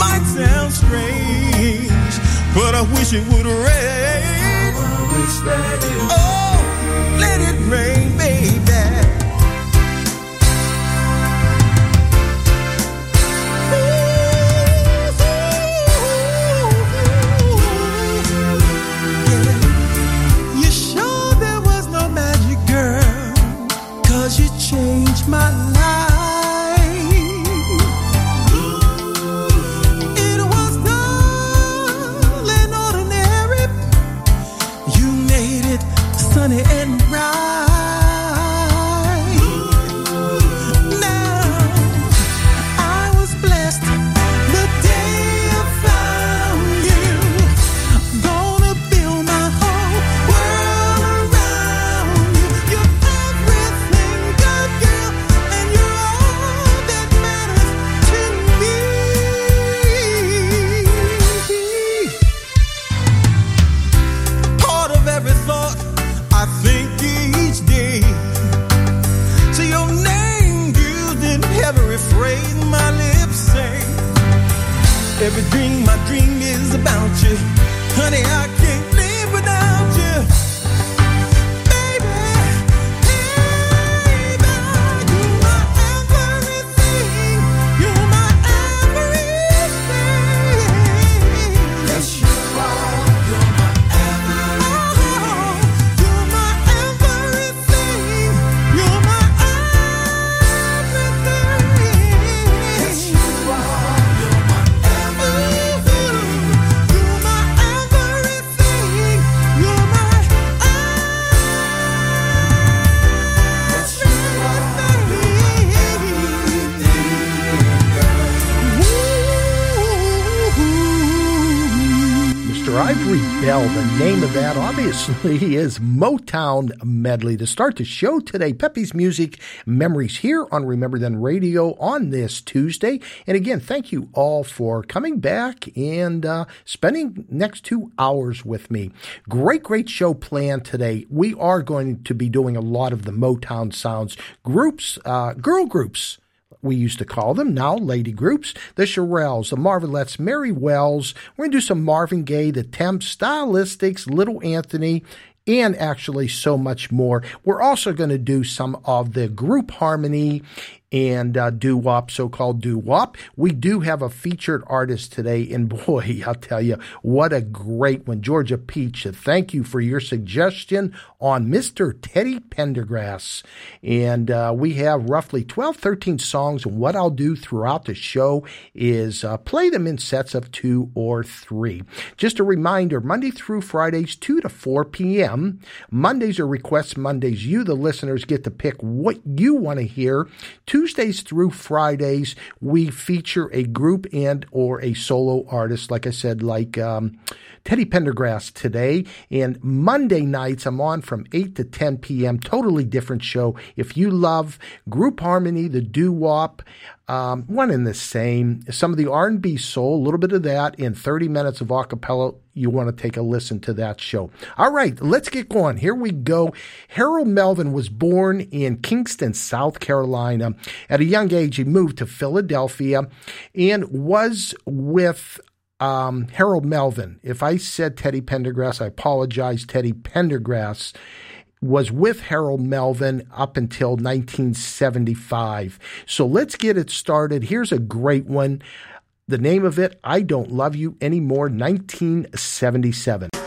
might sound strange, but I wish it would rain. Oh, let it rain, baby. That obviously is Motown Medley. To start the show today, Peppy's Music Memories here on Remember Then Radio on this Tuesday. And again, thank you all for coming back and uh, spending next two hours with me. Great, great show planned today. We are going to be doing a lot of the Motown sounds groups, uh, girl groups we used to call them, now lady groups, the Shirelles, the Marvelettes, Mary Wells. We're going to do some Marvin Gaye, the Temps, Stylistics, Little Anthony, and actually so much more. We're also going to do some of the group harmony and uh, doo wop, so called doo wop. We do have a featured artist today, and boy, I'll tell you, what a great one. Georgia Peach, thank you for your suggestion on Mr. Teddy Pendergrass. And uh, we have roughly 12, 13 songs, and what I'll do throughout the show is uh, play them in sets of two or three. Just a reminder Monday through Fridays, 2 to 4 p.m. Mondays are requests Mondays. You, the listeners, get to pick what you want to hear. Tuesdays through Fridays, we feature a group and or a solo artist, like I said, like um, Teddy Pendergrass today. And Monday nights, I'm on from 8 to 10 p.m. Totally different show. If you love group harmony, the doo-wop, um, one and the same. Some of the R&B soul, a little bit of that, in 30 minutes of acapella. You want to take a listen to that show. All right, let's get going. Here we go. Harold Melvin was born in Kingston, South Carolina. At a young age, he moved to Philadelphia and was with um, Harold Melvin. If I said Teddy Pendergrass, I apologize. Teddy Pendergrass was with Harold Melvin up until 1975. So let's get it started. Here's a great one. The name of it, I Don't Love You Anymore, 1977.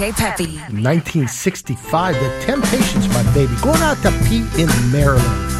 1965, The Temptations, my baby. Going out to Pete in Maryland.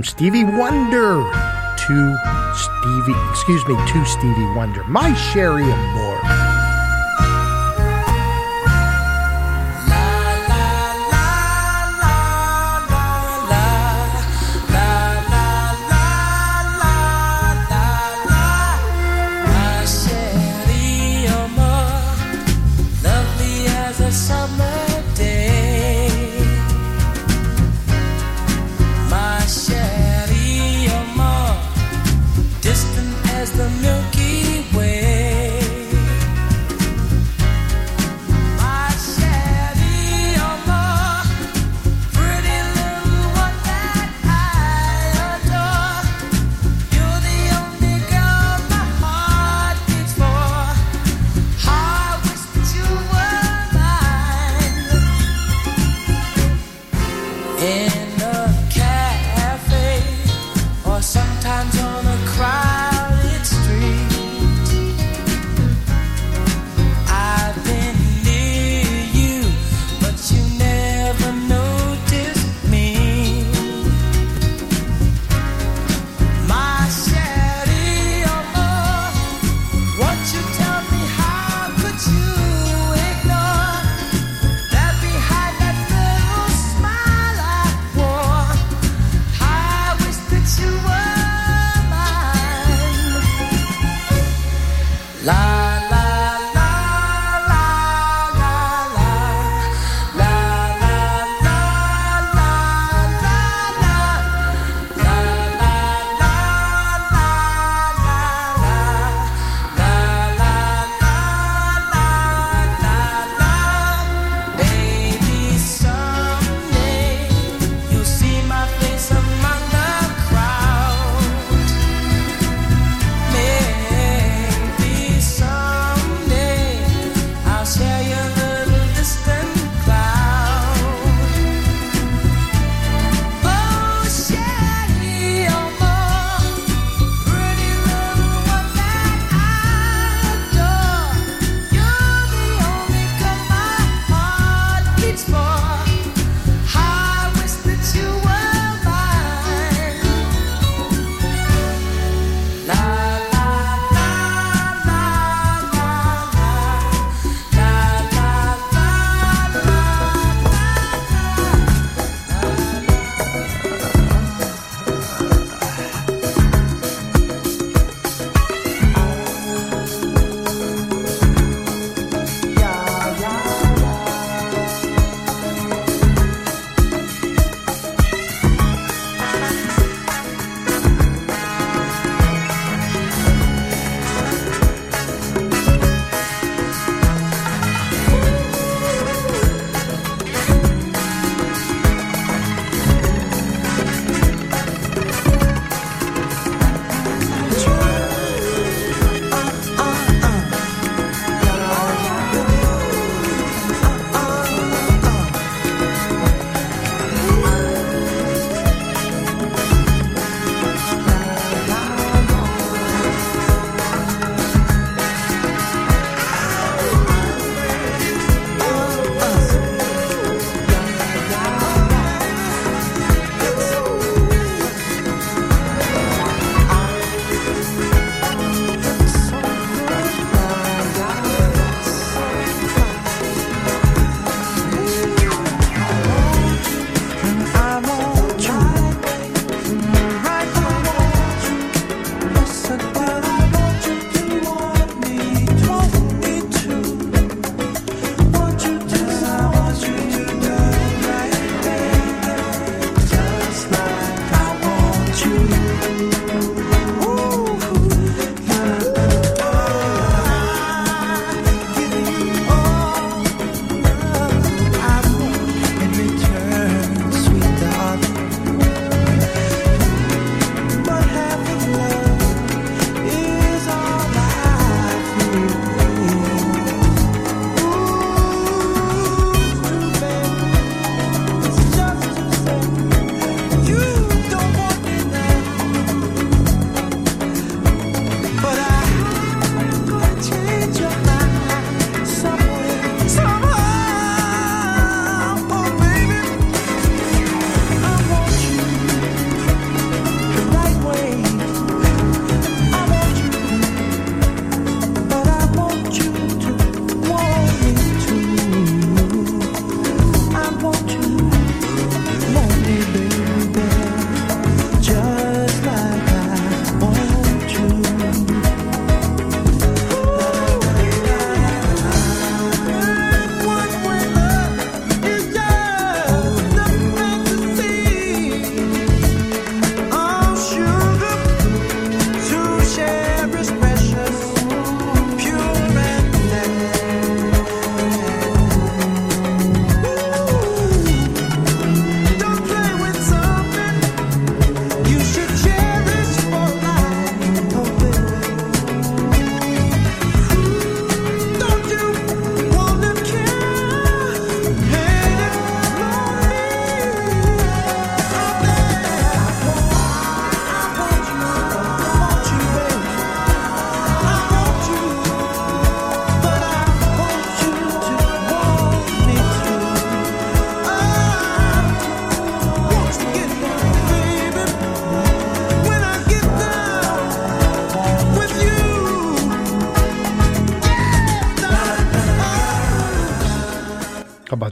from Stevie Wonder to Stevie, excuse me, to Stevie Wonder. My Cherie Amour.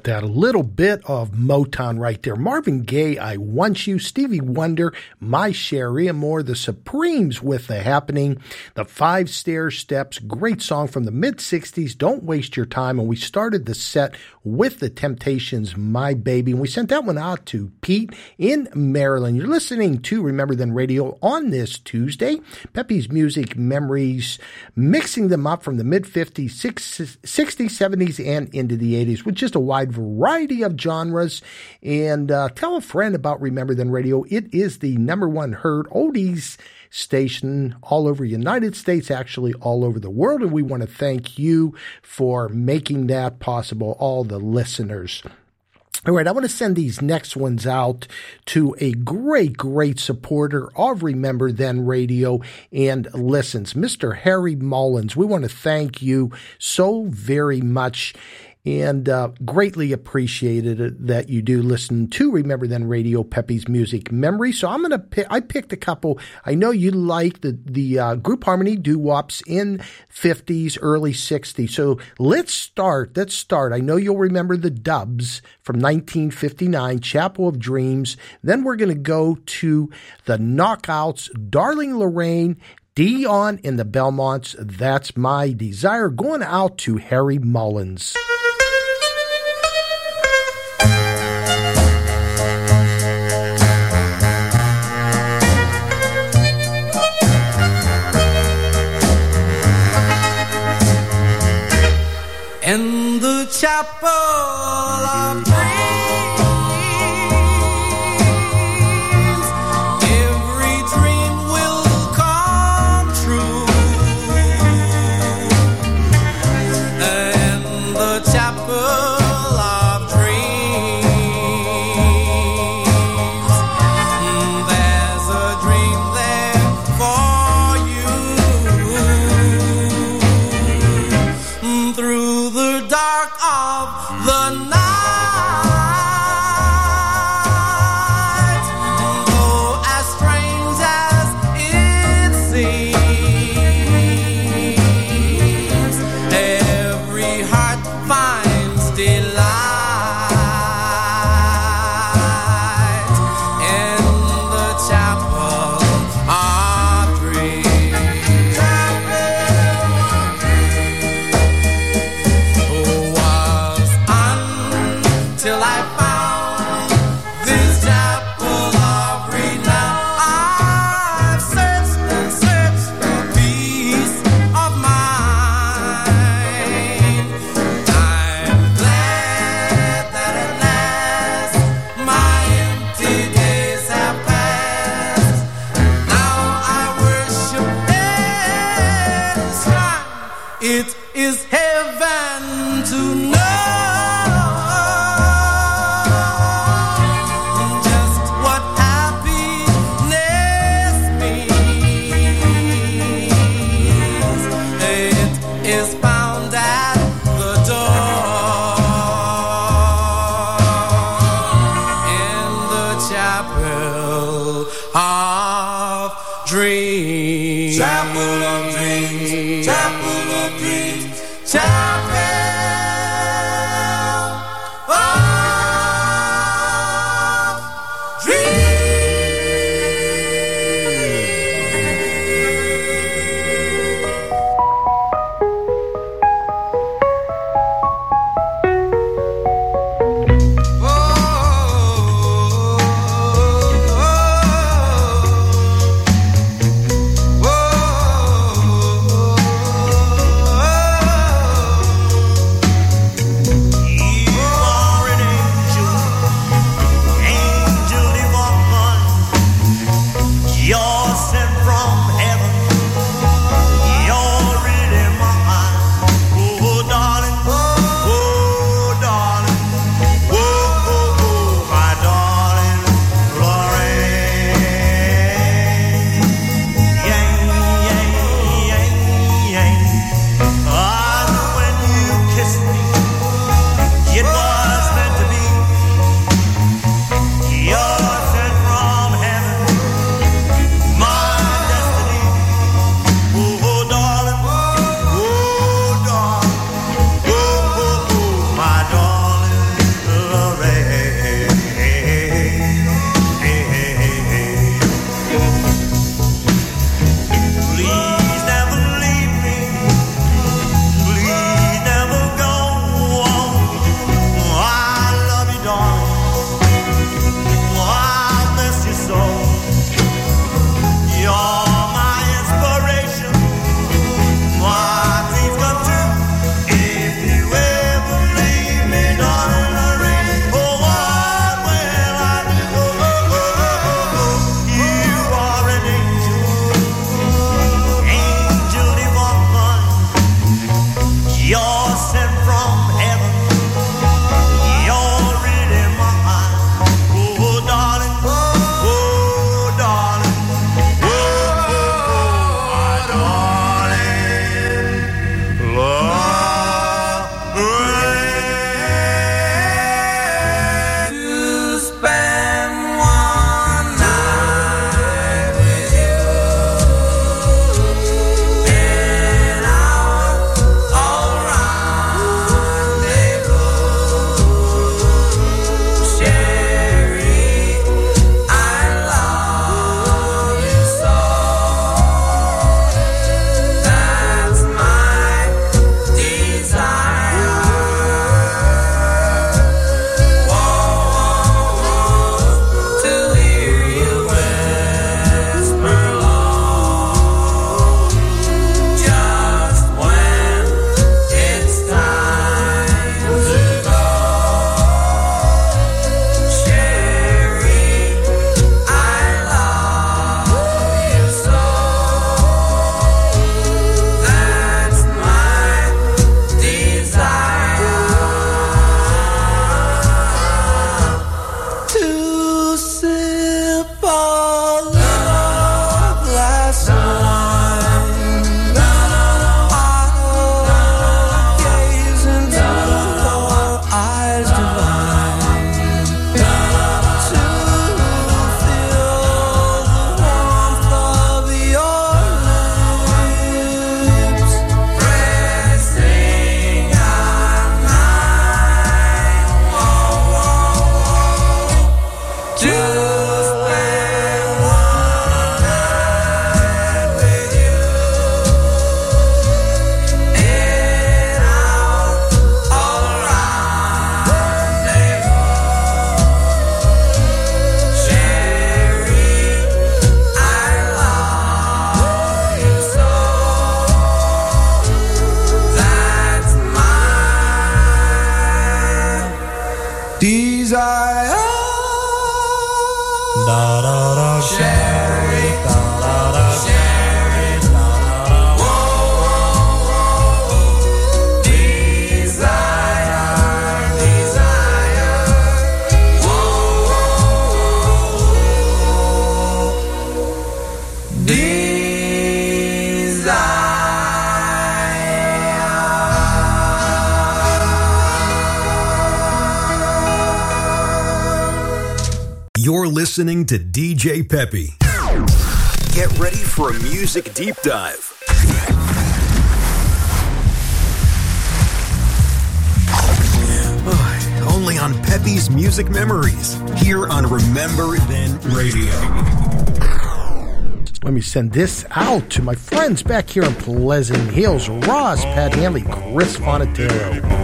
That? A little bit of Motown right there. Marvin Gaye, I Want You, Stevie Wonder, My Cherie Amour. The Supremes with The Happening, The Five Stairsteps, great song from the mid 60s, Don't Waste Your Time. And we started the set with The Temptations, My Baby. And we sent that one out to Pete in Maryland. You're listening to Remember Then Radio on this Tuesday. Peppy's Music Memories, mixing them up from the mid 50s, 60s, 70s, and into the 80s with just a wide variety of genres. And uh, tell a friend about Remember Then Radio. It is the number one heard oldies station all over United States, actually all over the world. And we want to thank you for making that possible, all the listeners. All right, I want to send these next ones out to a great, great supporter of Remember Then Radio and listens, Mr. Harry Mullins. We want to thank you so very much and uh, greatly appreciated that you do listen to Remember Then Radio Peppy's Music Memory. So I'm gonna pick. I picked a couple. I know you like the the uh, group harmony doo wops in 50s, early 60s. So let's start. Let's start. I know you'll remember the Dubs from 1959, Chapel of Dreams. Then we're gonna go to the Knockouts, Darling Lorraine. Dion and the Belmonts, that's my desire. Going out to Harry Mullins. In to DJ Peppy. Get ready for a music deep dive. Only on Peppy's Music Memories, here on Remember Then Radio. Let me send this out to my friends back here in Pleasant Hills Ross, Pat Hanley, Chris Fonatero.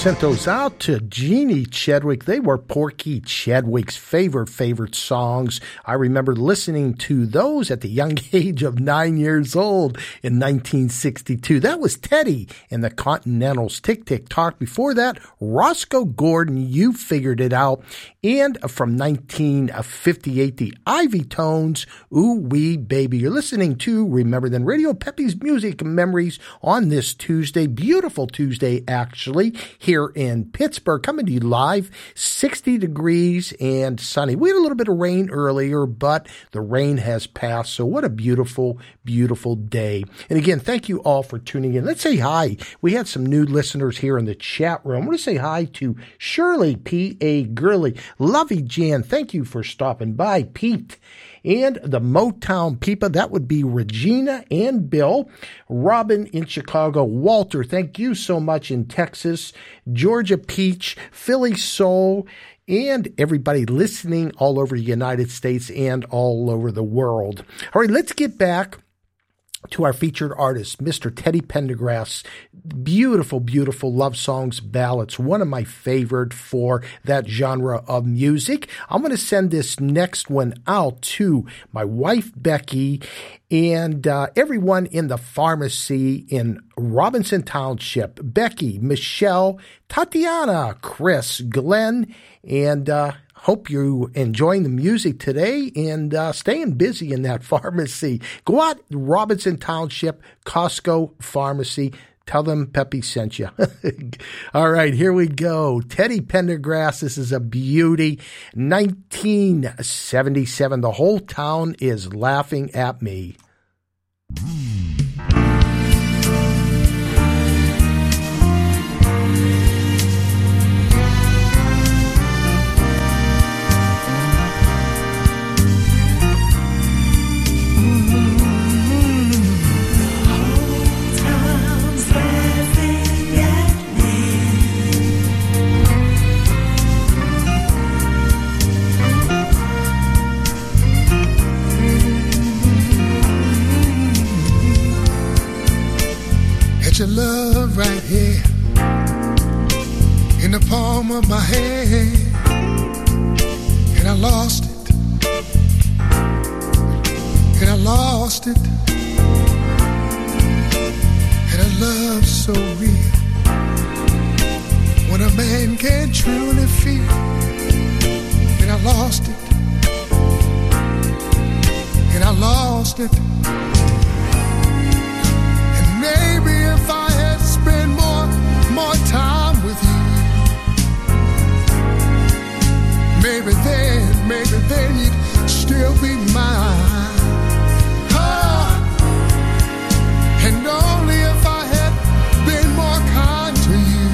Sent those out to Jeannie Chadwick. They were Porky Chadwick's favorite, favorite songs. I remember listening to those at the young age of nine years old in 1962. That was Teddy and the Continentals. Tick, tick, talk. Before that, Rosco Gordon, You Figured It Out. And from 1958, the Ivy Tones, Ooh Wee Baby. You're listening to Remember Then Radio Peppy's Music Memories on this Tuesday. Beautiful Tuesday, actually here in Pittsburgh, coming to you live, 60 degrees and sunny. We had a little bit of rain earlier, but the rain has passed. So what a beautiful, beautiful day. And again, thank you all for tuning in. Let's say hi. We had some new listeners here in the chat room. I want to say hi to Shirley P.A. Gurley. Lovey Jan, thank you for stopping by. Pete and the Motown people. That would be Regina and Bill. Robin in Chicago. Walter, thank you so much in Texas. Georgia Peach, Philly Soul, and everybody listening all over the United States and all over the world. All right, let's get back to our featured artist, Mr. Teddy Pendergrass. Beautiful, beautiful love songs, ballads. One of my favorite for that genre of music. I'm going to send this next one out to my wife, Becky, and uh, everyone in the pharmacy in Robinson Township. Becky, Michelle, Tatiana, Chris, Glenn, and uh, Hope you're enjoying the music today and uh, staying busy in that pharmacy. Go out, Robinson Township, Costco Pharmacy. Tell them Peppy sent you. All right, here we go. Teddy Pendergrass, this is a beauty. 1977. The whole town is laughing at me. Your love right here. In the palm of my hand, and I lost it, and I lost it, and a love so real. When a man can truly feel, and I lost it, and I lost it. Maybe if I had spent more, more time with you, maybe then, maybe then you'd still be mine. And only if I had been more kind to you,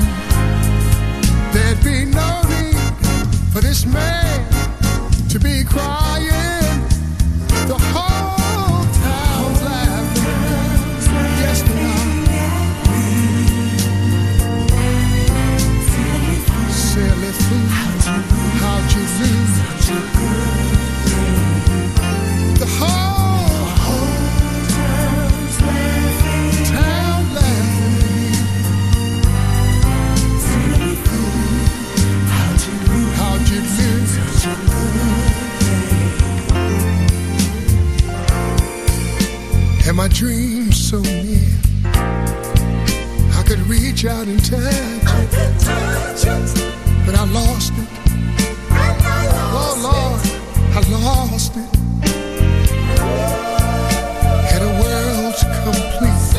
there'd be no need for this man to be crying. The whole Dreams so near, I could reach out and touch it, but I lost it. Oh Lord, I lost it. And a world's complete.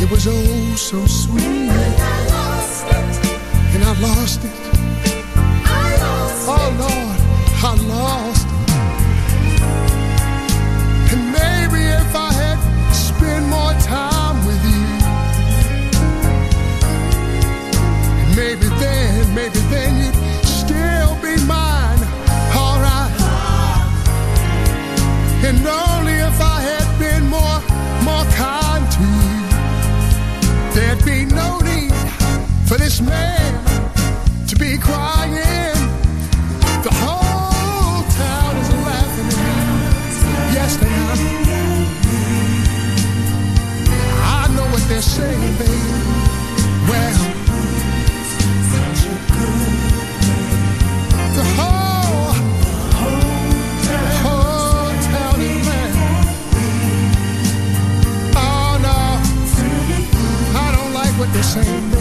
It was oh so sweet, and I lost it. foolish man to be crying. The whole town is laughing at me. Yes, they are. I know what they're saying, baby. Well, the whole, the whole town is. Oh no, I don't like what they're saying.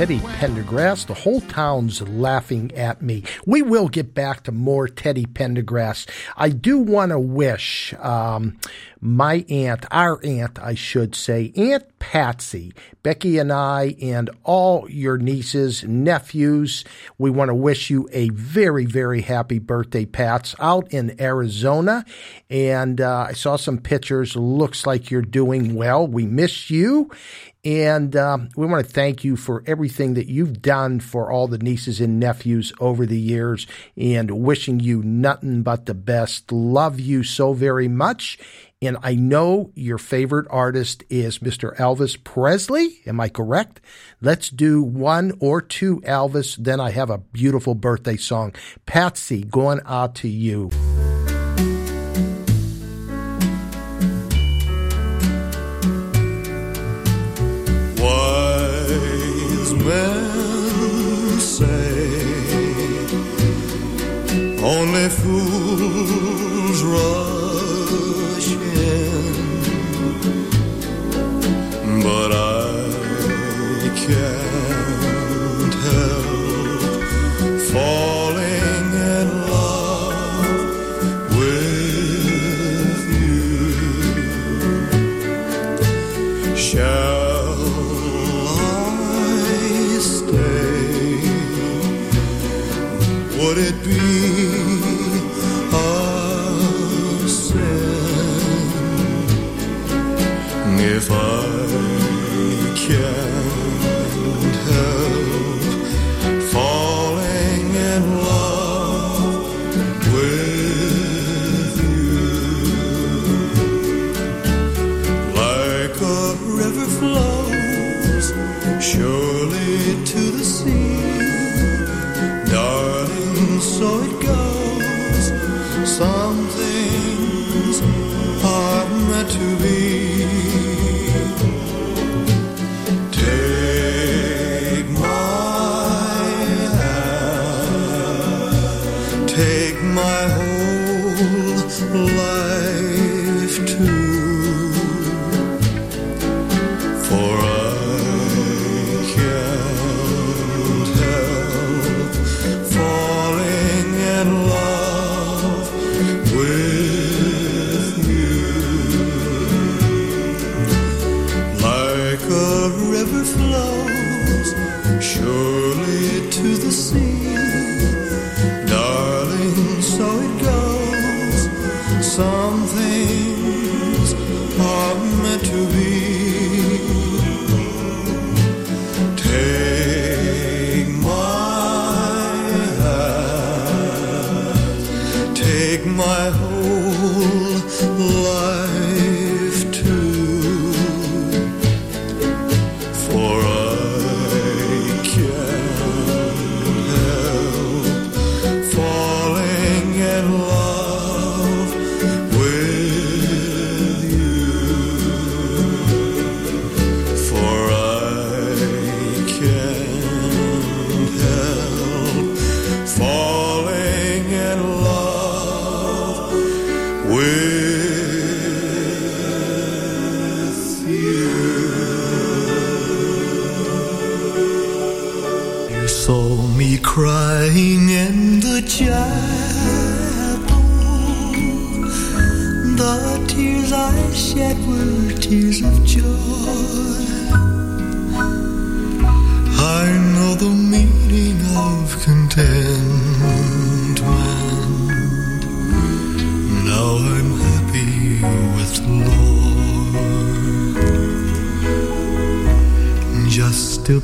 Teddy Pendergrass. The whole town's laughing at me. We will get back to more Teddy Pendergrass. I do want to wish um, my aunt, our aunt, I should say, Aunt Patsy, Becky and I, and all your nieces, nephews, we want to wish you a very, very happy birthday, Pats, out in Arizona. And uh, I saw some pictures. Looks like you're doing well. We miss you. And um, we want to thank you for everything that you've done for all the nieces and nephews over the years and wishing you nothing but the best. Love you so very much. And I know your favorite artist is Mr. Elvis Presley. Am I correct? Let's do one or two Elvis. Then I have a beautiful birthday song. Patsy, going out to you. Only fools rush in, but I can't if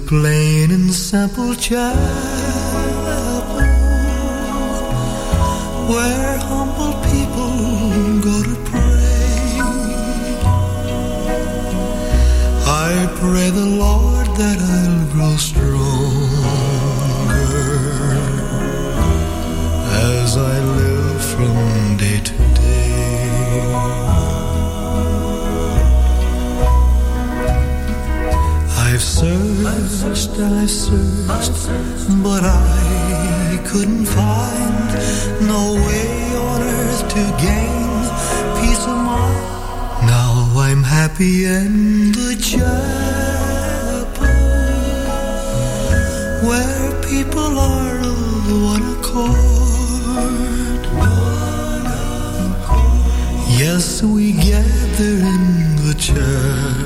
plain and simple chapel where humble people go to pray. I pray the Lord that I'll grow stronger as I searched I've searched, but I couldn't find no way on earth to gain peace of mind. Now I'm happy in the chapel where people are of one accord. Yes, we gather in the chapel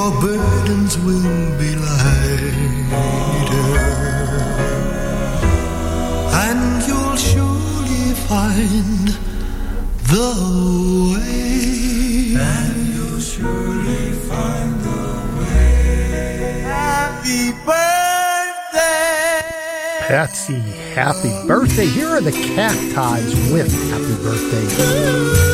your burdens will be lighter. And you'll surely find the way. And you'll surely find the way. Happy birthday! Patsy, happy birthday. Here are the Cacti's with Happy Birthday.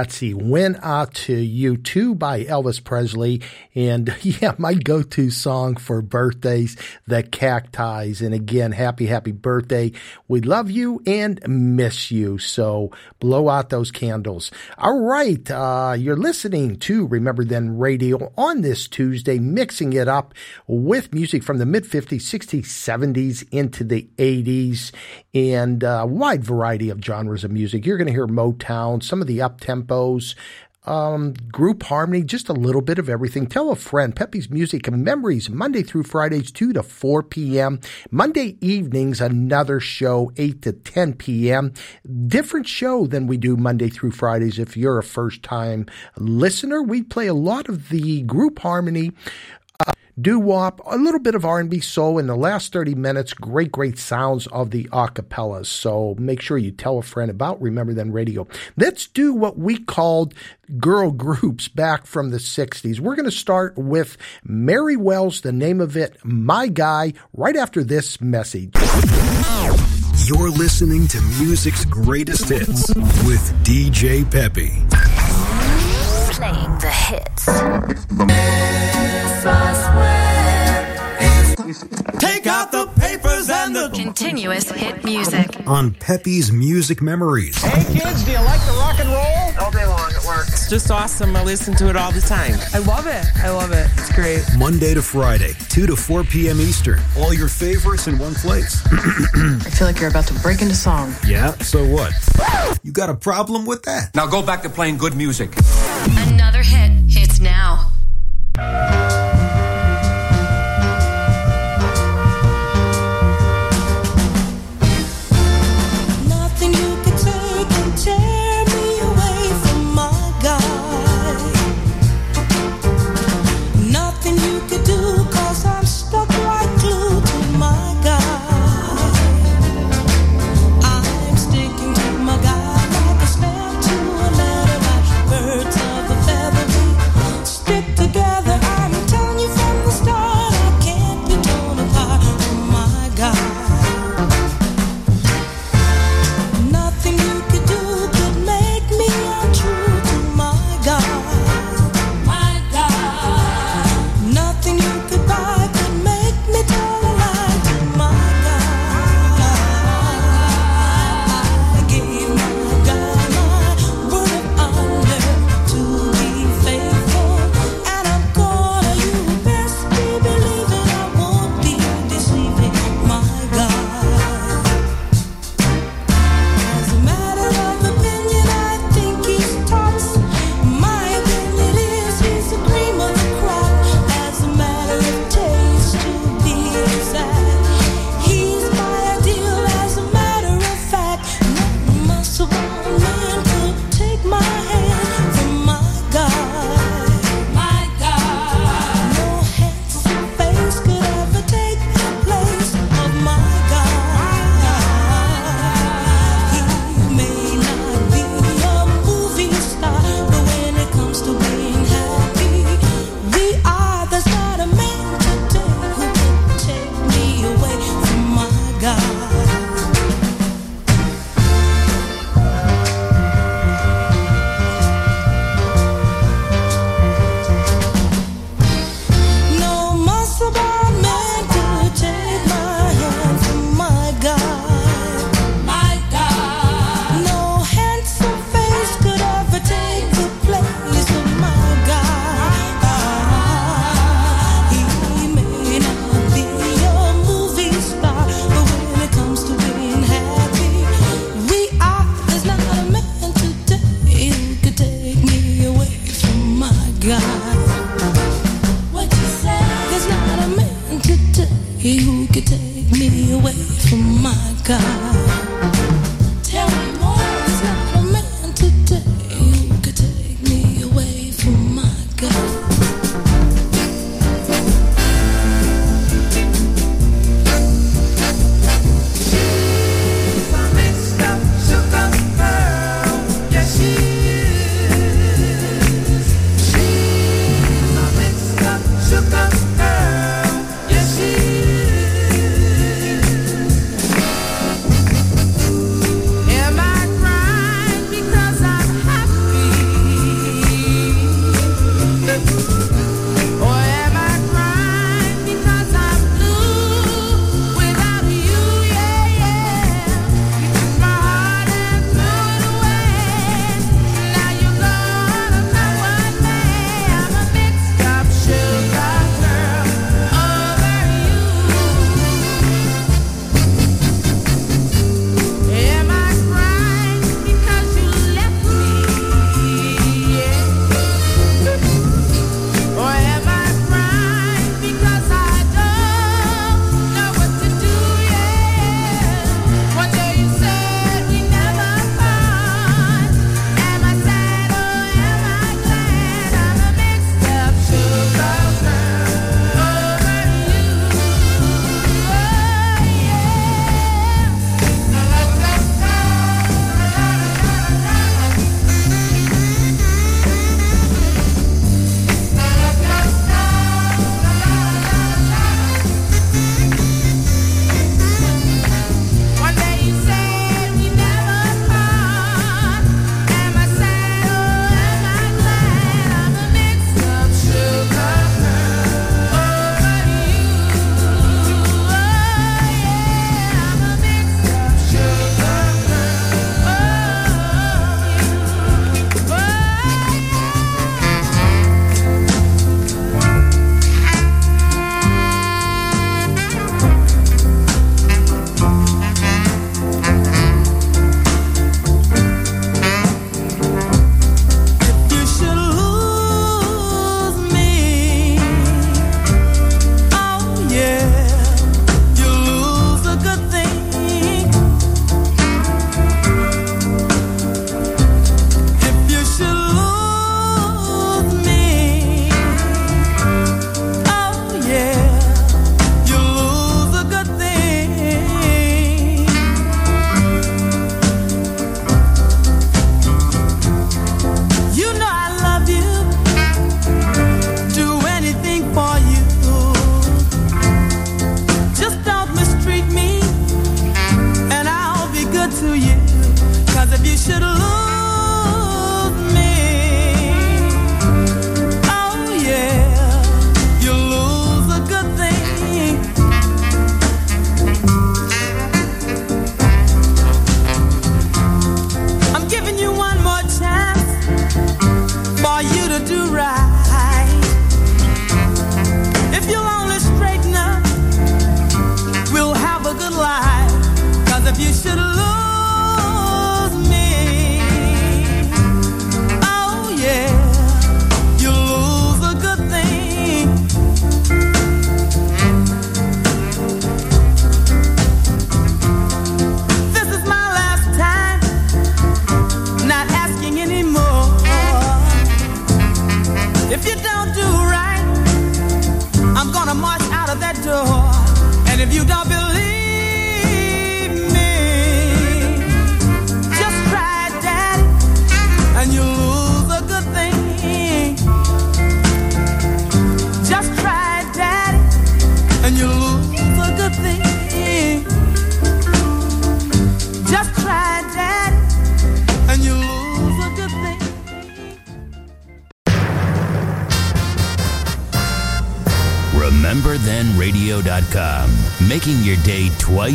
Patsy went out to you two by Elvis Presley. And yeah, my go to song for birthdays, the Cacti's. And again, happy, happy birthday. We love you and miss you. So blow out those candles. All right. Uh, you're listening to Remember Then Radio on this Tuesday, mixing it up with music from the mid 50s, 60s, 70s into the 80s and a wide variety of genres of music. You're going to hear Motown, some of the up tempos, um, group harmony, just a little bit of everything. Tell a friend. Peppy's Music and Memories, Monday through Fridays, 2 to 4 p.m. Monday evenings, another show, 8 to 10 p.m. Different show than we do Monday through Fridays. If you're a first time listener, we play a lot of the group harmony doo wop, a little bit of R&B soul in the last 30 minutes. Great, great sounds of the acapellas. So make sure you tell a friend about Remember Then Radio. Let's do what we called girl groups back from the 60s. We're going to start with Mary Wells, the name of it, My Guy, right after this message. You're listening to music's greatest hits with DJ Peppy. Playing the hits. Take out the papers and the Continuous hit music. On Peppy's Music Memories. Hey kids, do you like the rock and roll? All day long at work. It's just awesome. I listen to it all the time. I love it. I love it. It's great. Monday to Friday, 2 to 4 p.m. Eastern. All your favorites in one place. I feel like you're about to break into song. yeah, so what? You got a problem with that? Now go back to playing good music. Another hit hits now.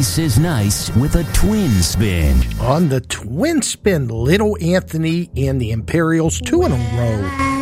Nice is Nice with a twin spin. On the twin spin, Little Anthony and the Imperials, two in a row.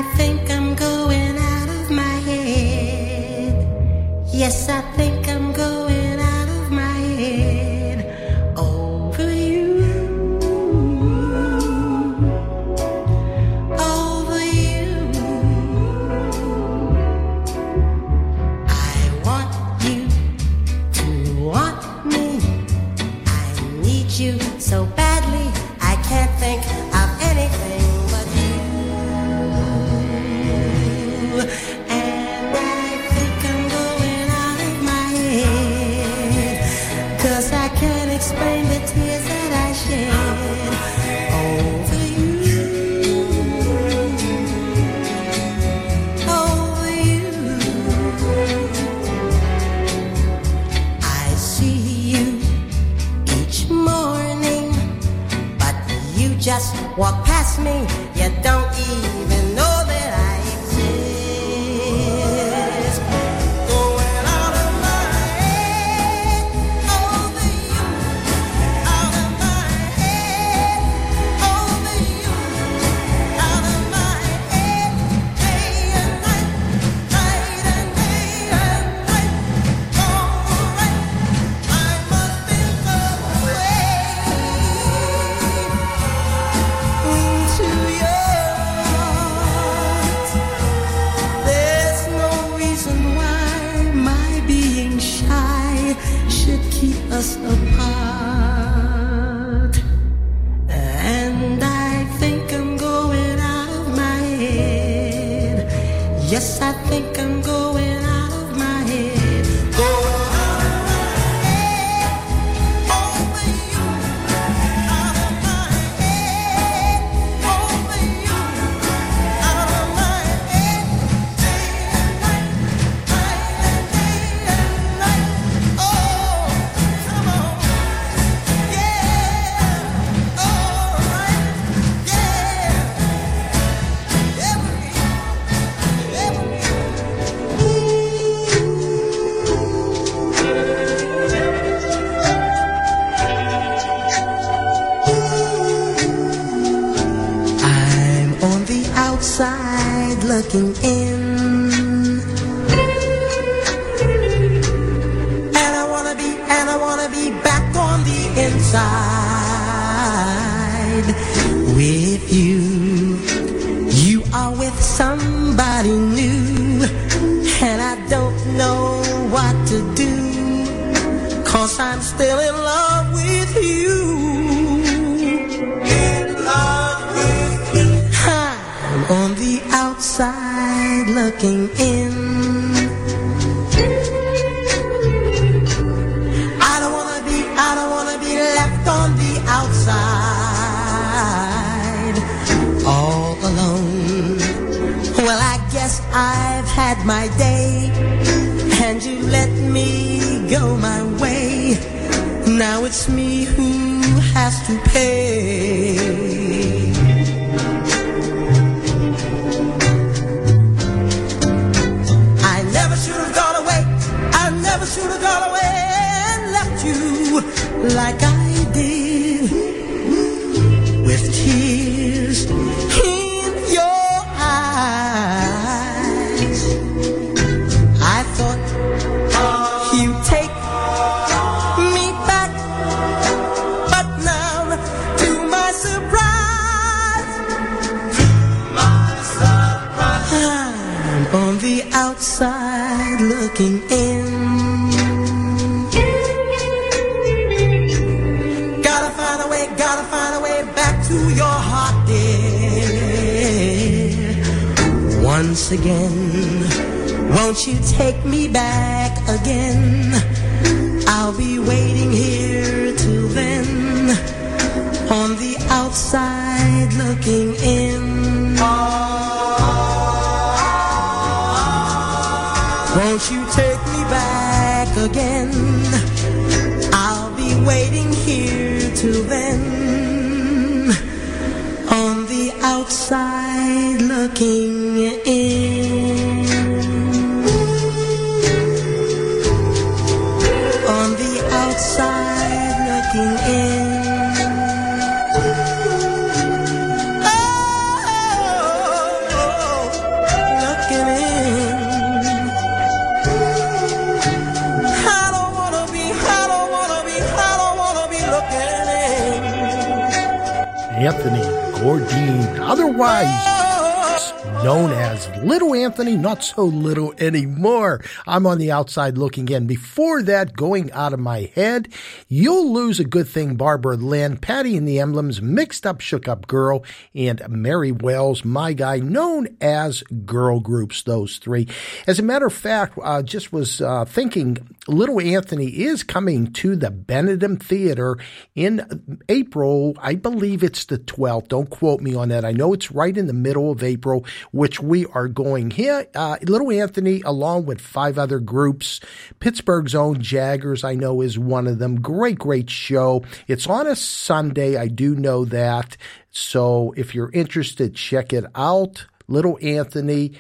Not so little anymore. I'm on the outside looking in. Before that, going out of my head, You'll Lose a Good Thing, Barbara Lynn, Patty and the Emblems, Mixed Up Shook Up Girl, and Mary Wells, my guy, known as girl groups, those three. As a matter of fact, uh, just was uh, thinking Little Anthony is coming to the Benedum Theater in April. I believe it's the 12th. Don't quote me on that. I know it's right in the middle of April which we are going here. Uh, Little Anthony, along with five other groups, Pittsburgh's own Jaggerz, I know, is one of them. Great, great great show. It's on a Sunday. I do know that. So if you're interested, check it out. Little Anthony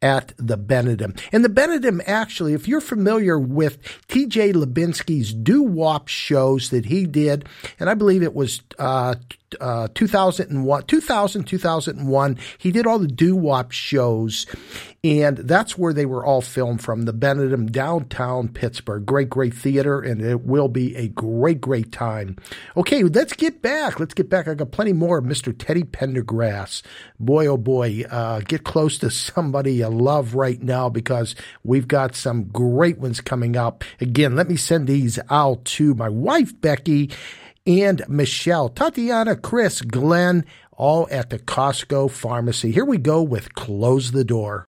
at the Benedum. And the Benedum, actually, if you're familiar with TJ Lubinsky's doo wop shows that he did, and I believe it was uh, uh, 2001, 2000, 2001. He did all the doo wop shows, and that's where they were all filmed from the Benedum downtown Pittsburgh. Great, great theater, and it will be a great, great time. Okay, let's get back. Let's get back. I got plenty more of Mr. Teddy Pendergrass. Boy, oh boy, uh, get close to somebody you love right now because we've got some great ones coming up. Again, let me send these out to my wife, Becky and Michelle, Tatiana, Chris, Glenn, all at the Costco pharmacy. Here we go with Close the Door.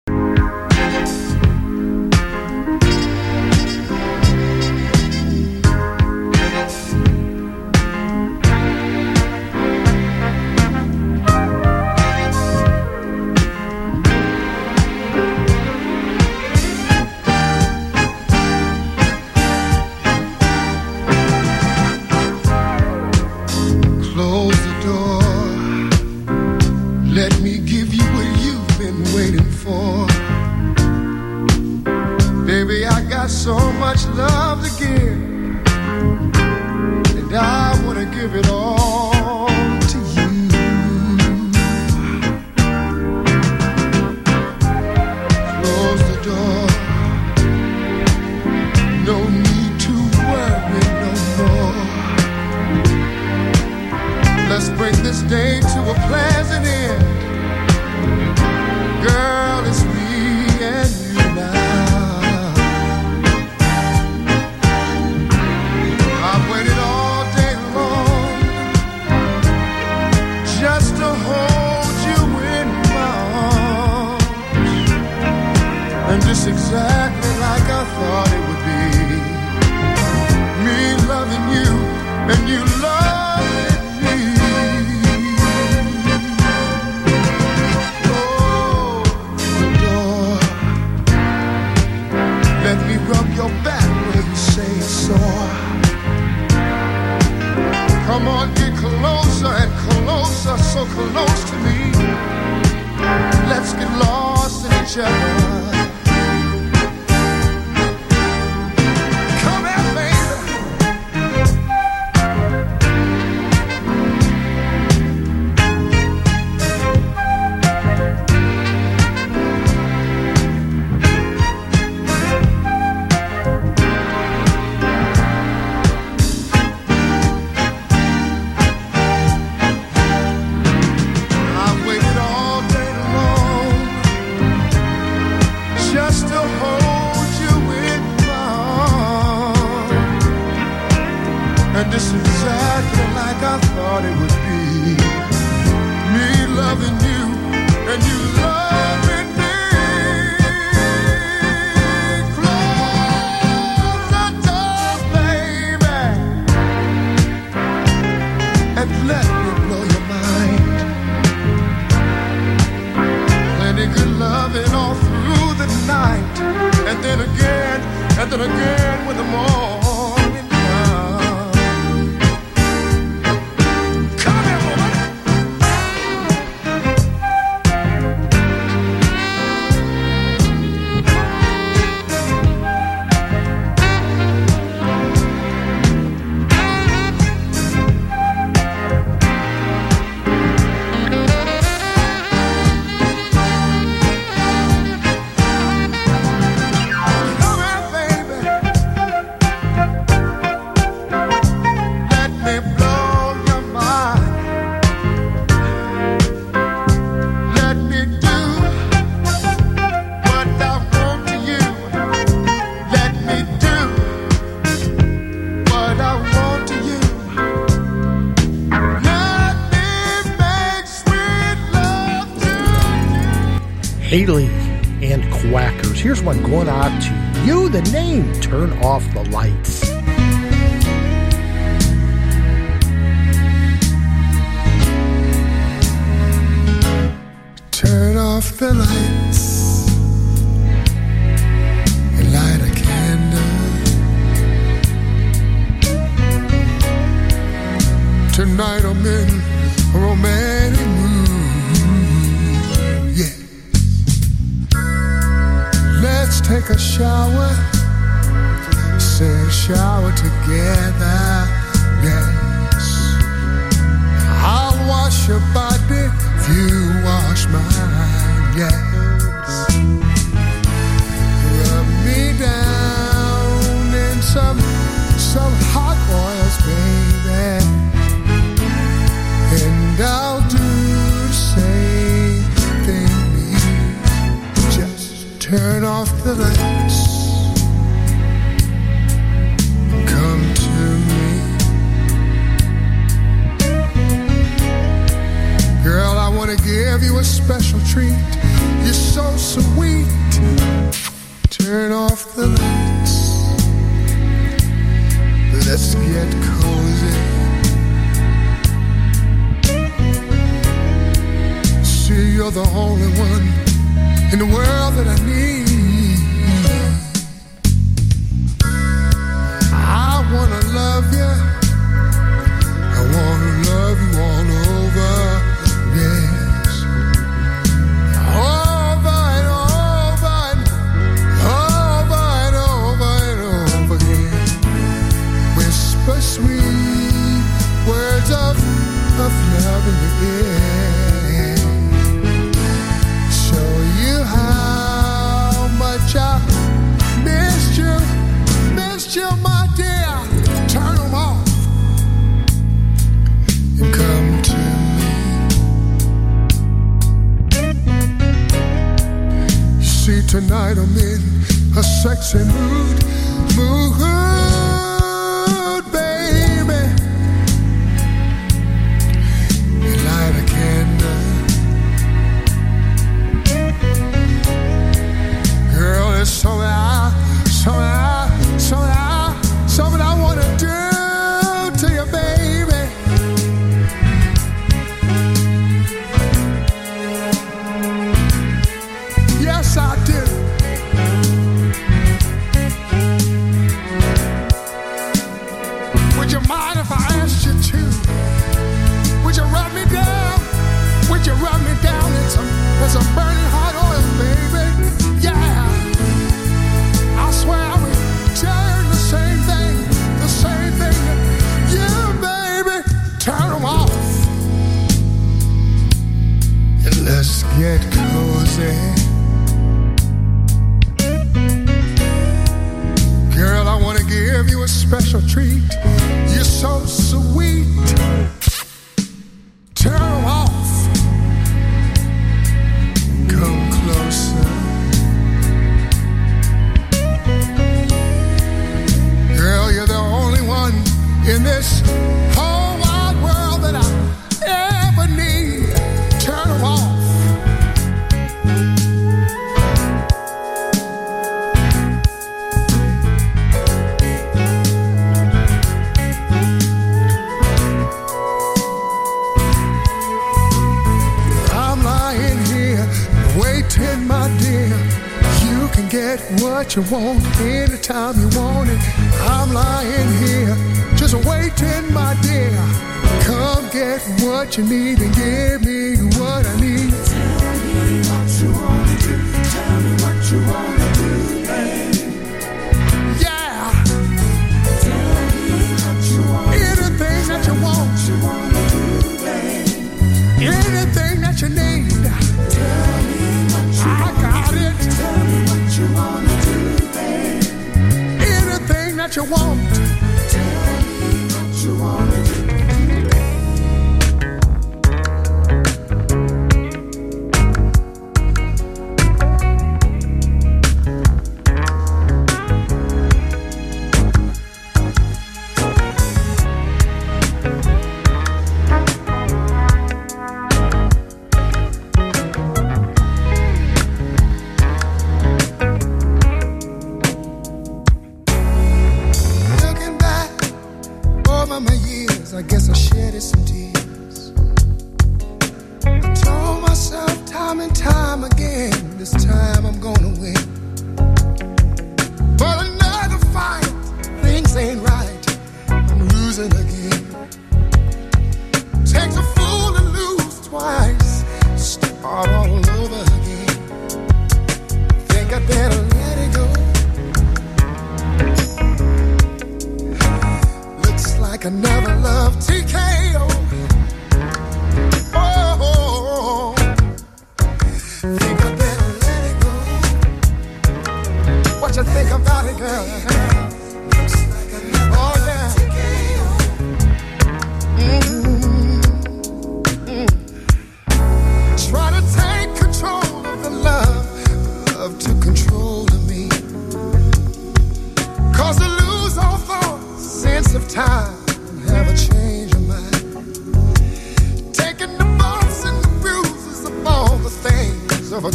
Haley, and Quackers. Here's one going out to you, the name Turn Off the Lights. Turn off the lights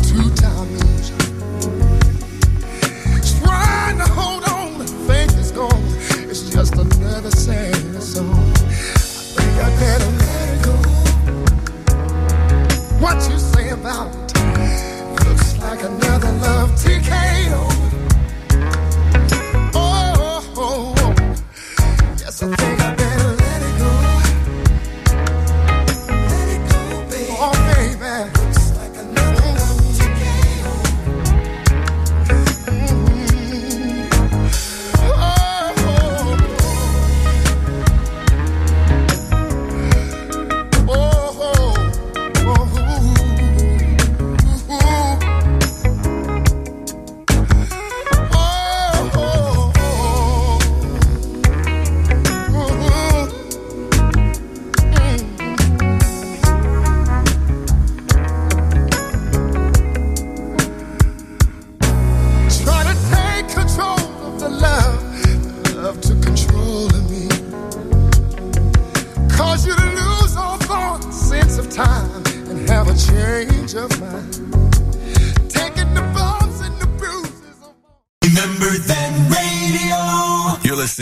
two times. Trying to hold on gone. It's just another sad song. I think I better let it go. What you say about looks like another love TKO.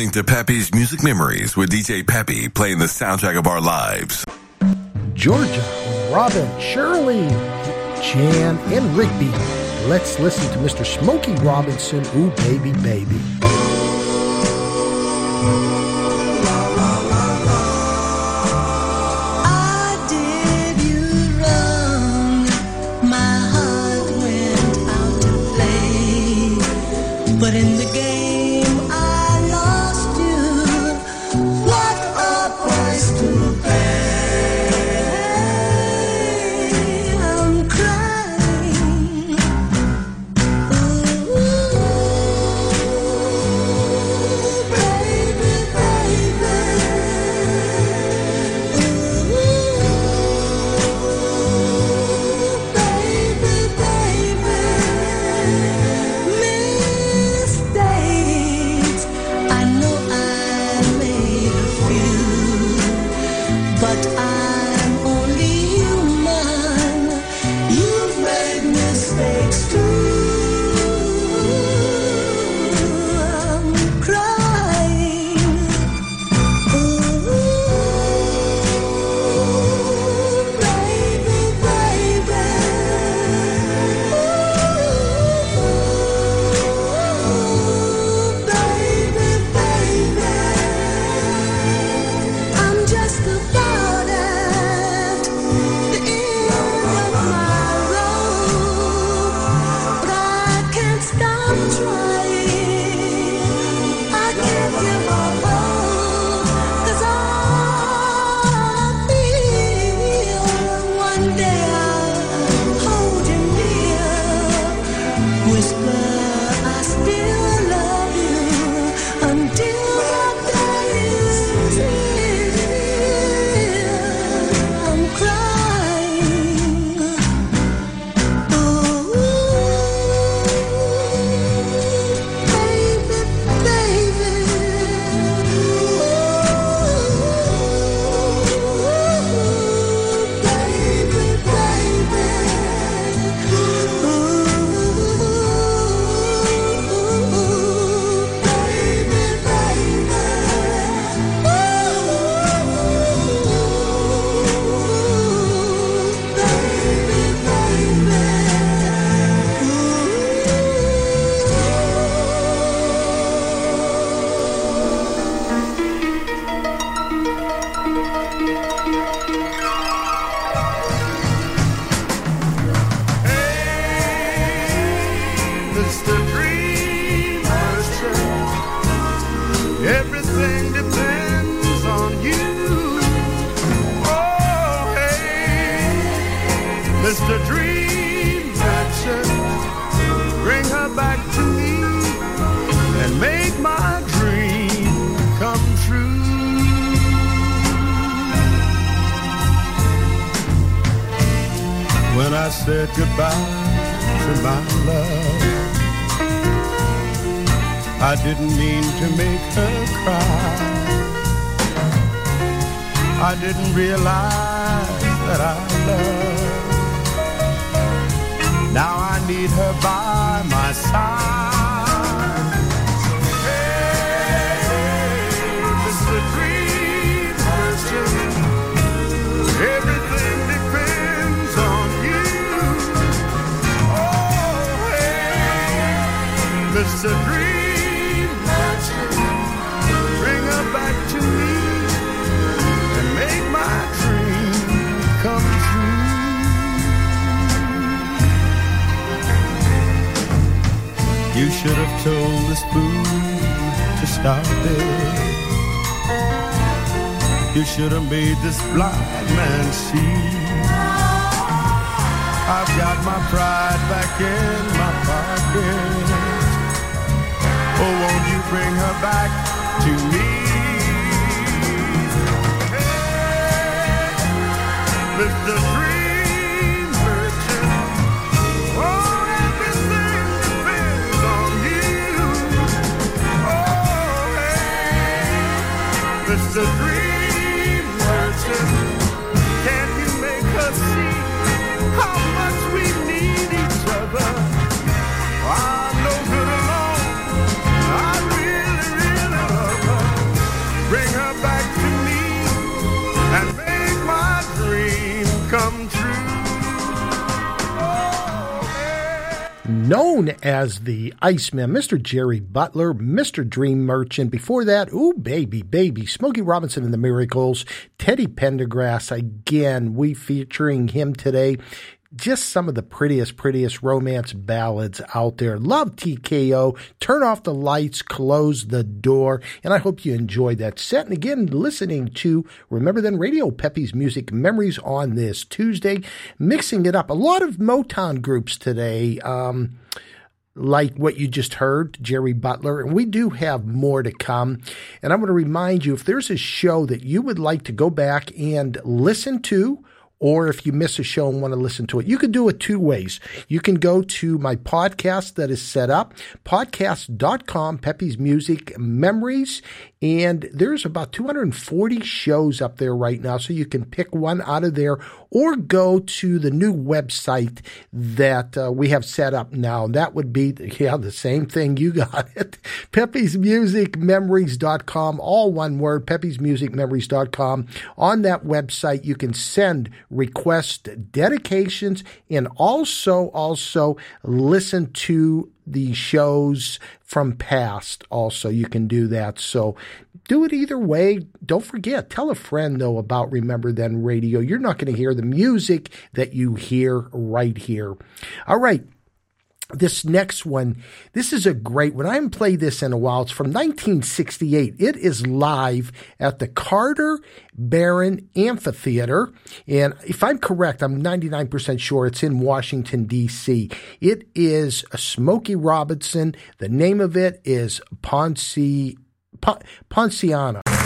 listening to Peppy's Music Memories with DJ Peppy playing the soundtrack of our lives. Georgia, Robin, Shirley, Jan, and Rigby. Let's listen to Mr. Smokey Robinson, Ooh Baby Baby. As the Iceman, Mr. Jerry Butler, Mr. Dream Merchant. Before that, ooh, baby, baby, Smokey Robinson and the Miracles, Teddy Pendergrass. Again, we featuring him today. Just some of the prettiest, prettiest romance ballads out there. Love TKO. Turn off the lights, close the door. And I hope you enjoyed that set. And again, listening to Remember Then Radio, Peppy's Music Memories on this Tuesday, mixing it up. A lot of Motown groups today. Um, like what you just heard, Jerry Butler, and we do have more to come. And I'm going to remind you if there's a show that you would like to go back and listen to, or if you miss a show and want to listen to it, you can do it two ways. You can go to my podcast that is set up, podcast.com, Peppy's Music Memories, and there's about 240 shows up there right now, so you can pick one out of there or go to the new website that uh, we have set up now. That would be, yeah, the same thing. You got it. Peppy's Music Memories.com, all one word, Peppy's Music Memories.com. On that website, you can send request dedications and also, also listen to the shows from past also. You can do that. So do it either way. Don't forget tell a friend though about remember then radio. You're not going to hear the music that you hear right here. All right this next one, this is a great one. I haven't played this in a while. It's from 1968. It is live at the Carter Barron Amphitheater. And if I'm correct, I'm 99% sure it's in Washington, D.C. It is a Smokey Robinson. The name of it is Ponce, Pon- Ponciana.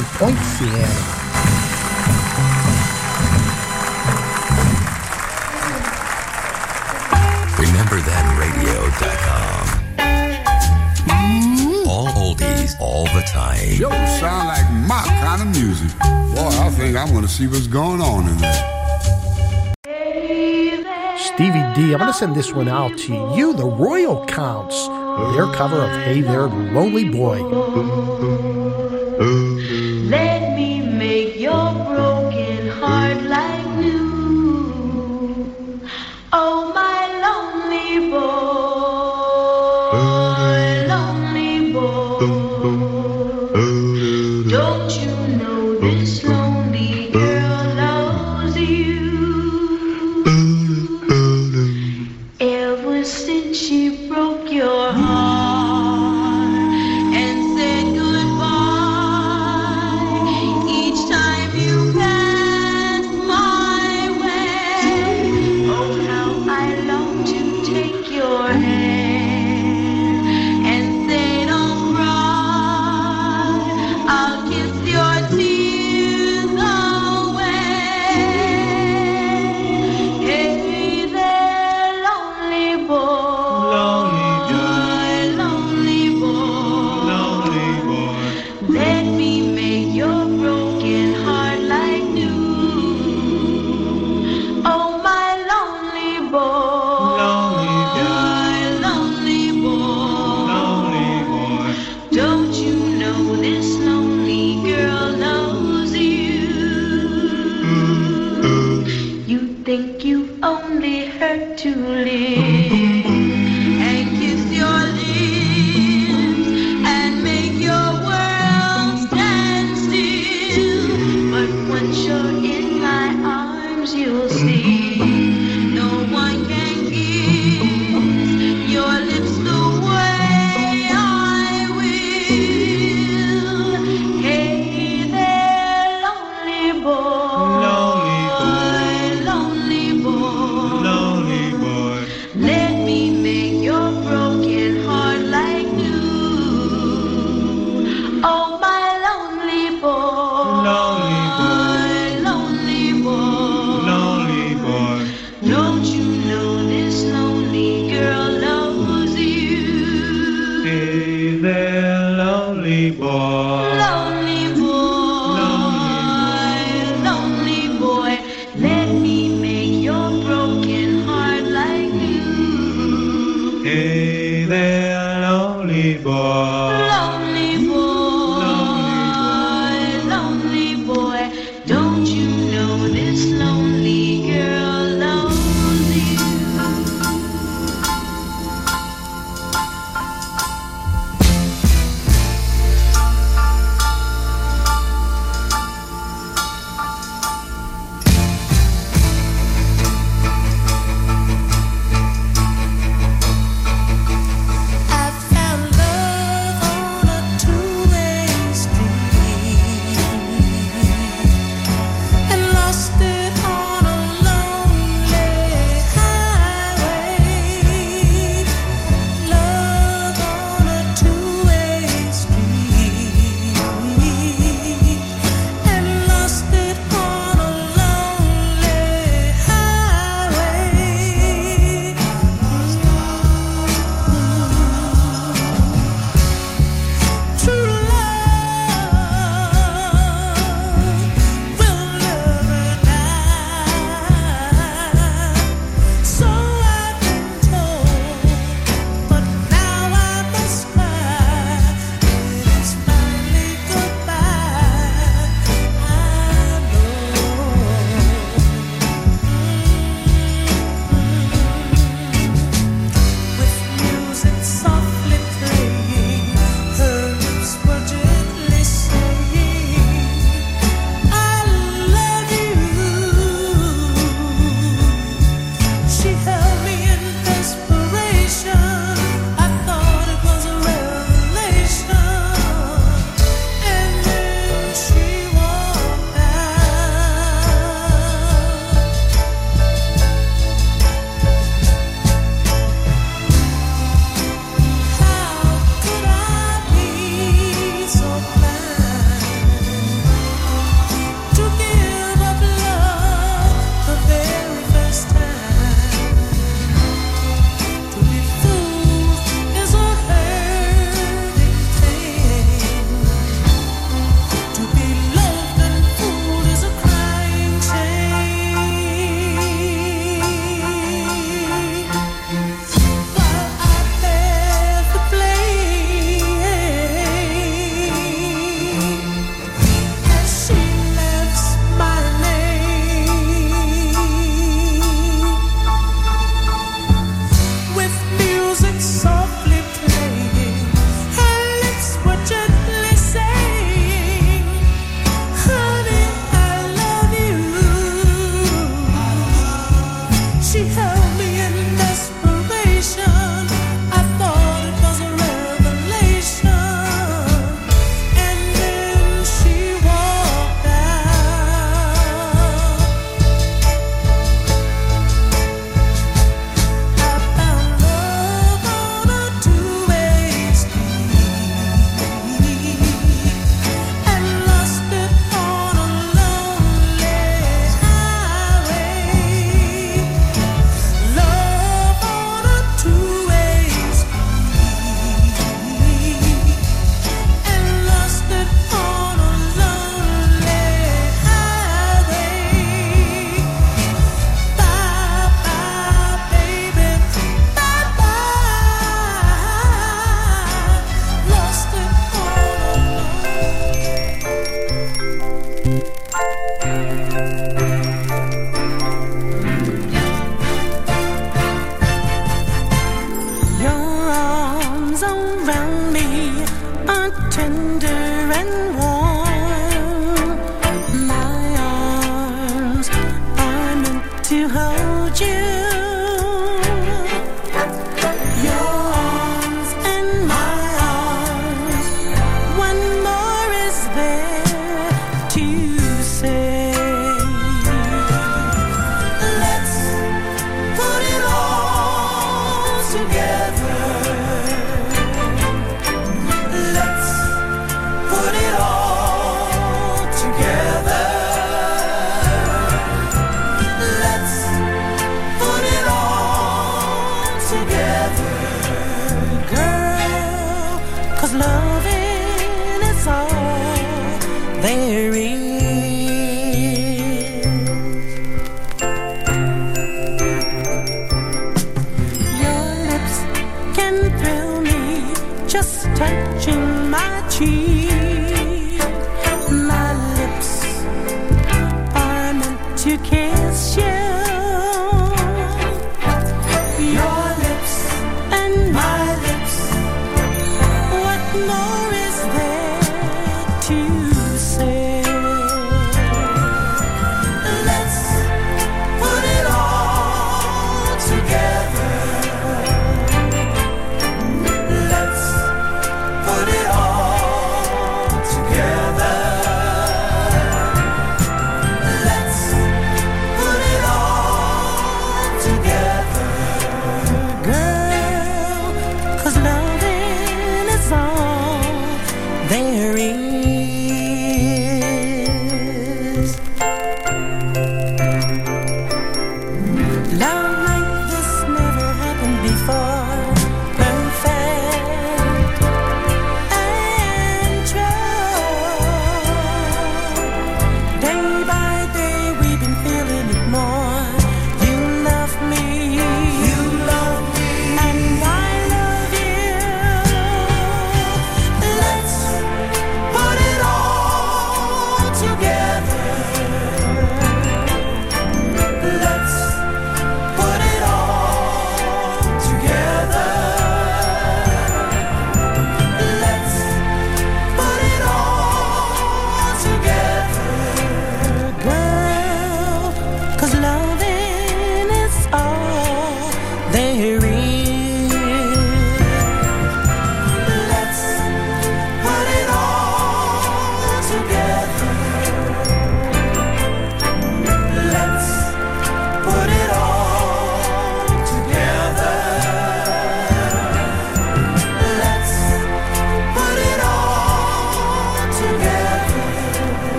of points remember then radio.com Mm-hmm. All oldies, all the time. Yo, sound like my kind of music. Boy, I think I'm going to see what's going on in there. Stevie D. I'm going to send this one out to you, the Royal Counts, their cover of Hey There, Lonely Boy.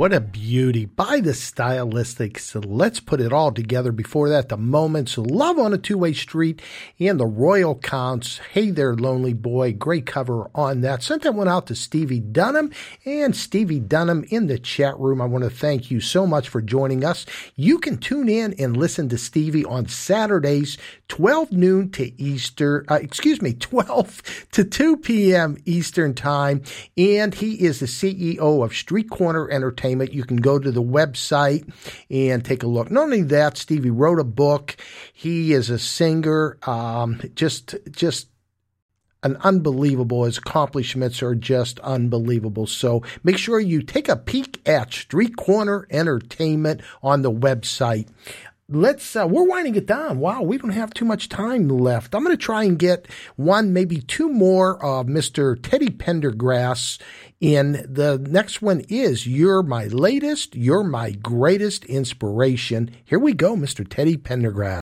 What a beauty by the Stylistics. Let's put it all together. Before that, the Moments, Love on a Two Way Street, and the Royal Counts. Hey there, Lonely Boy. Great cover on that. Sent that one out to Stevie Dunham and Stevie Dunham in the chat room. I want to thank you so much for joining us. You can tune in and listen to Stevie on Saturdays, 12 noon to Easter, uh, excuse me, 12 to 2 p.m. Eastern Time. And he is the CEO of Street Corner Entertainment. You can go to the website and take a look. Not only that, Stevie wrote a book. He is a singer. Um, just, just an unbelievable. His accomplishments are just unbelievable. So make sure you take a peek at Street Corner Entertainment on the website. Let's, uh, we're winding it down. Wow, we don't have too much time left. I'm going to try and get one, maybe two more of Mr. Teddy Pendergrass in. The next one is You're My Latest, You're My Greatest Inspiration. Here we go, Mr. Teddy Pendergrass.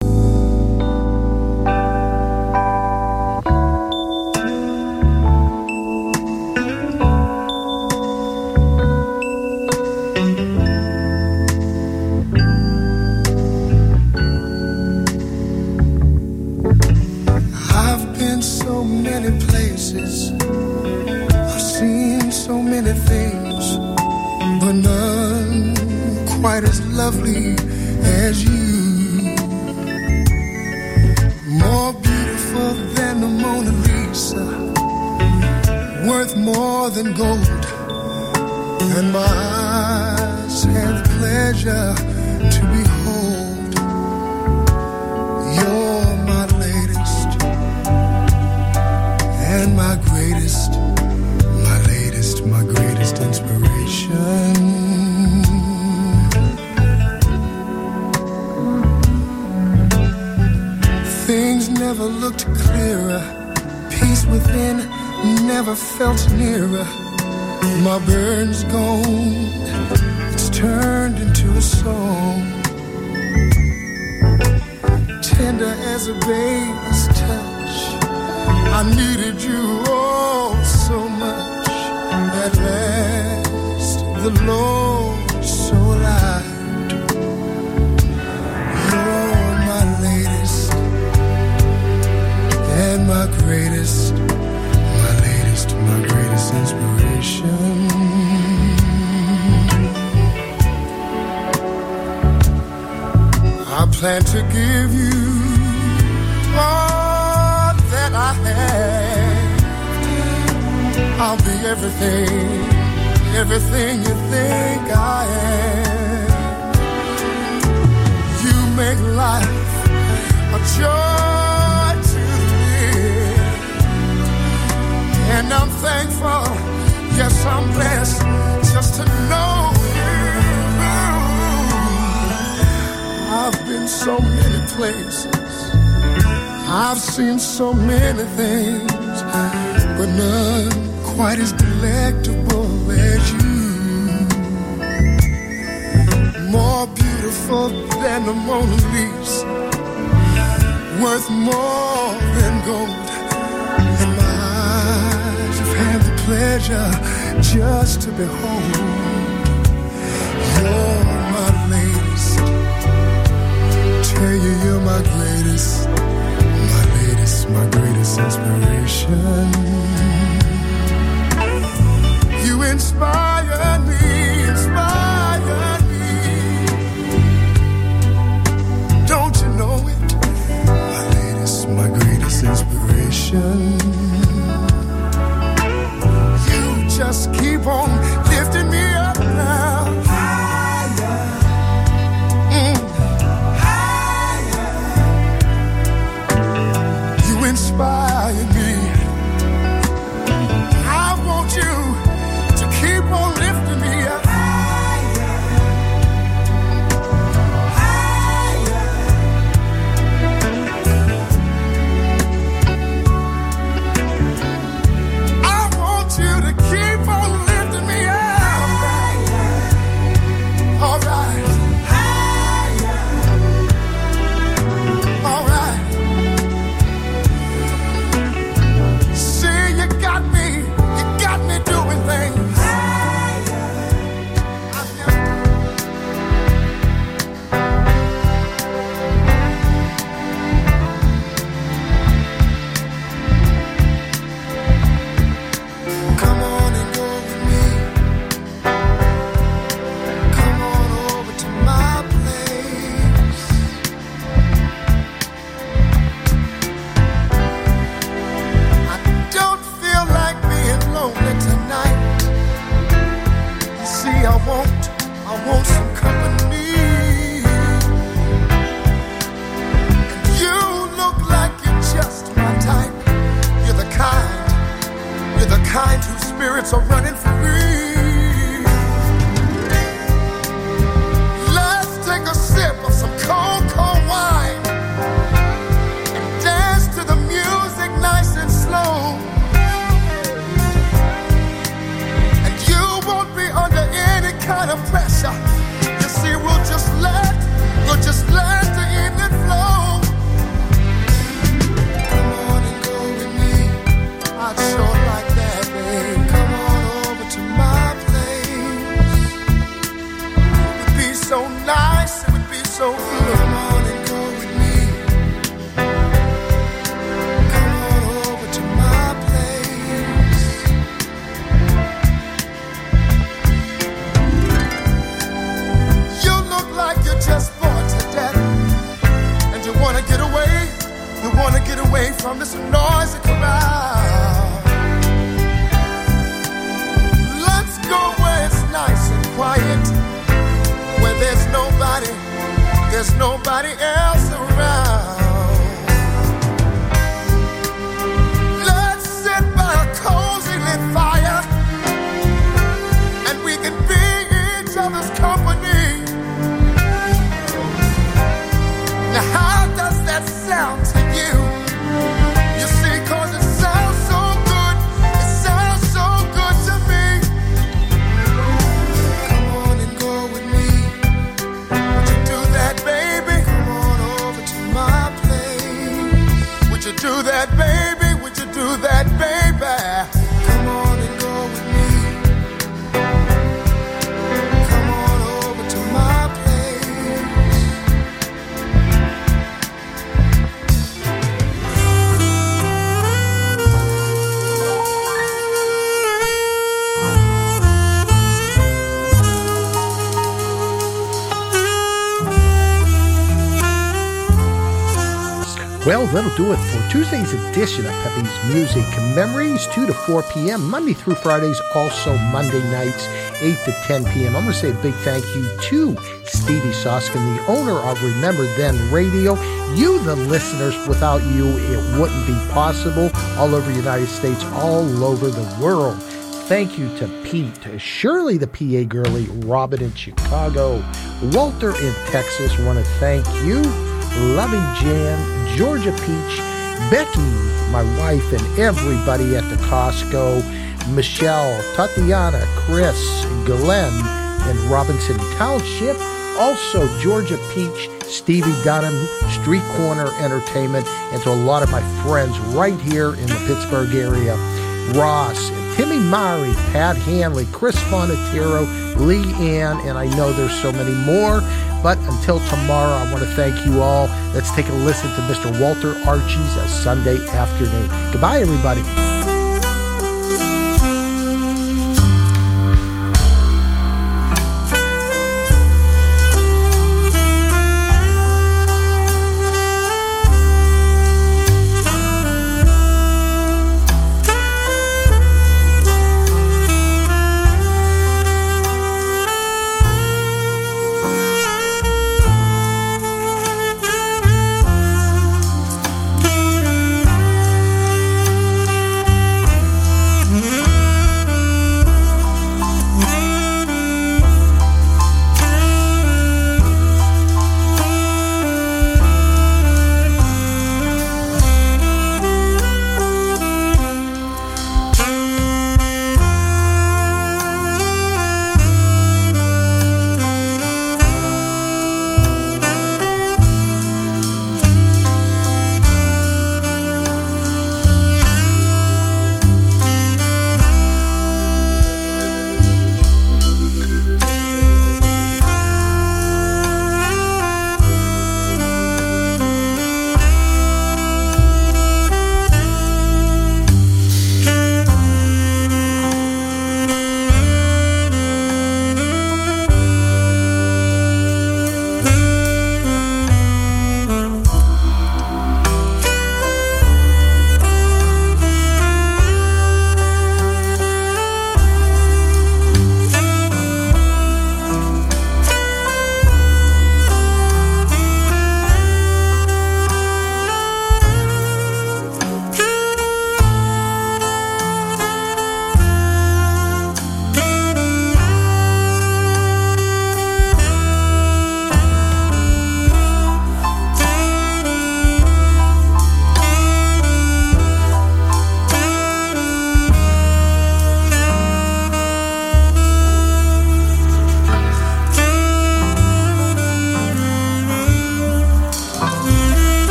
to behold. You're my latest and my greatest, my latest, my greatest inspiration. Things never looked clearer, peace within never felt nearer. My burns gone turned into a song. Tender as a baby's touch, I needed you oh so much. At last, the Lord so alive. You're my latest and my greatest, my latest, my greatest inspiration. Plan to give you all that I have. I'll be everything, everything you think I am. You make life a joy to live. And I'm thankful, yes, I'm blessed just to know so many places, I've seen so many things, but none quite as delectable as you. More beautiful than the Mona Lisa, worth more than gold. And my eyes have had the pleasure just to behold. You you're my greatest, my latest, my greatest inspiration. You inspire me, inspire me. Don't you know it? My latest, my greatest inspiration. You just keep on lifting me Well, that'll do it for Tuesday's edition of Peppy's Music Memories, 2 to 4 p.m., Monday through Fridays, also Monday nights, 8 to 10 p.m. I'm going to say a big thank you to Stevie Soskin, the owner of Remember Then Radio. You, the listeners, without you, it wouldn't be possible all over the United States, all over the world. Thank you to Pete, Shirley the PA girlie, Robin in Chicago, Walter in Texas. Want to thank you, Lovey Jan, Georgia Peach, Becky, my wife, and everybody at the Costco, Michelle, Tatiana, Chris, Glenn, and Robinson Township. Also, Georgia Peach, Stevie Dunham, Street Corner Entertainment, and to a lot of my friends right here in the Pittsburgh area. Ross, Timmy Murray, Pat Hanley, Chris Fonatero, Lee Ann, and I know there's so many more. But until tomorrow, I want to thank you all. Let's take a listen to Mr. Walter Archie's Sunday afternoon. Goodbye, everybody.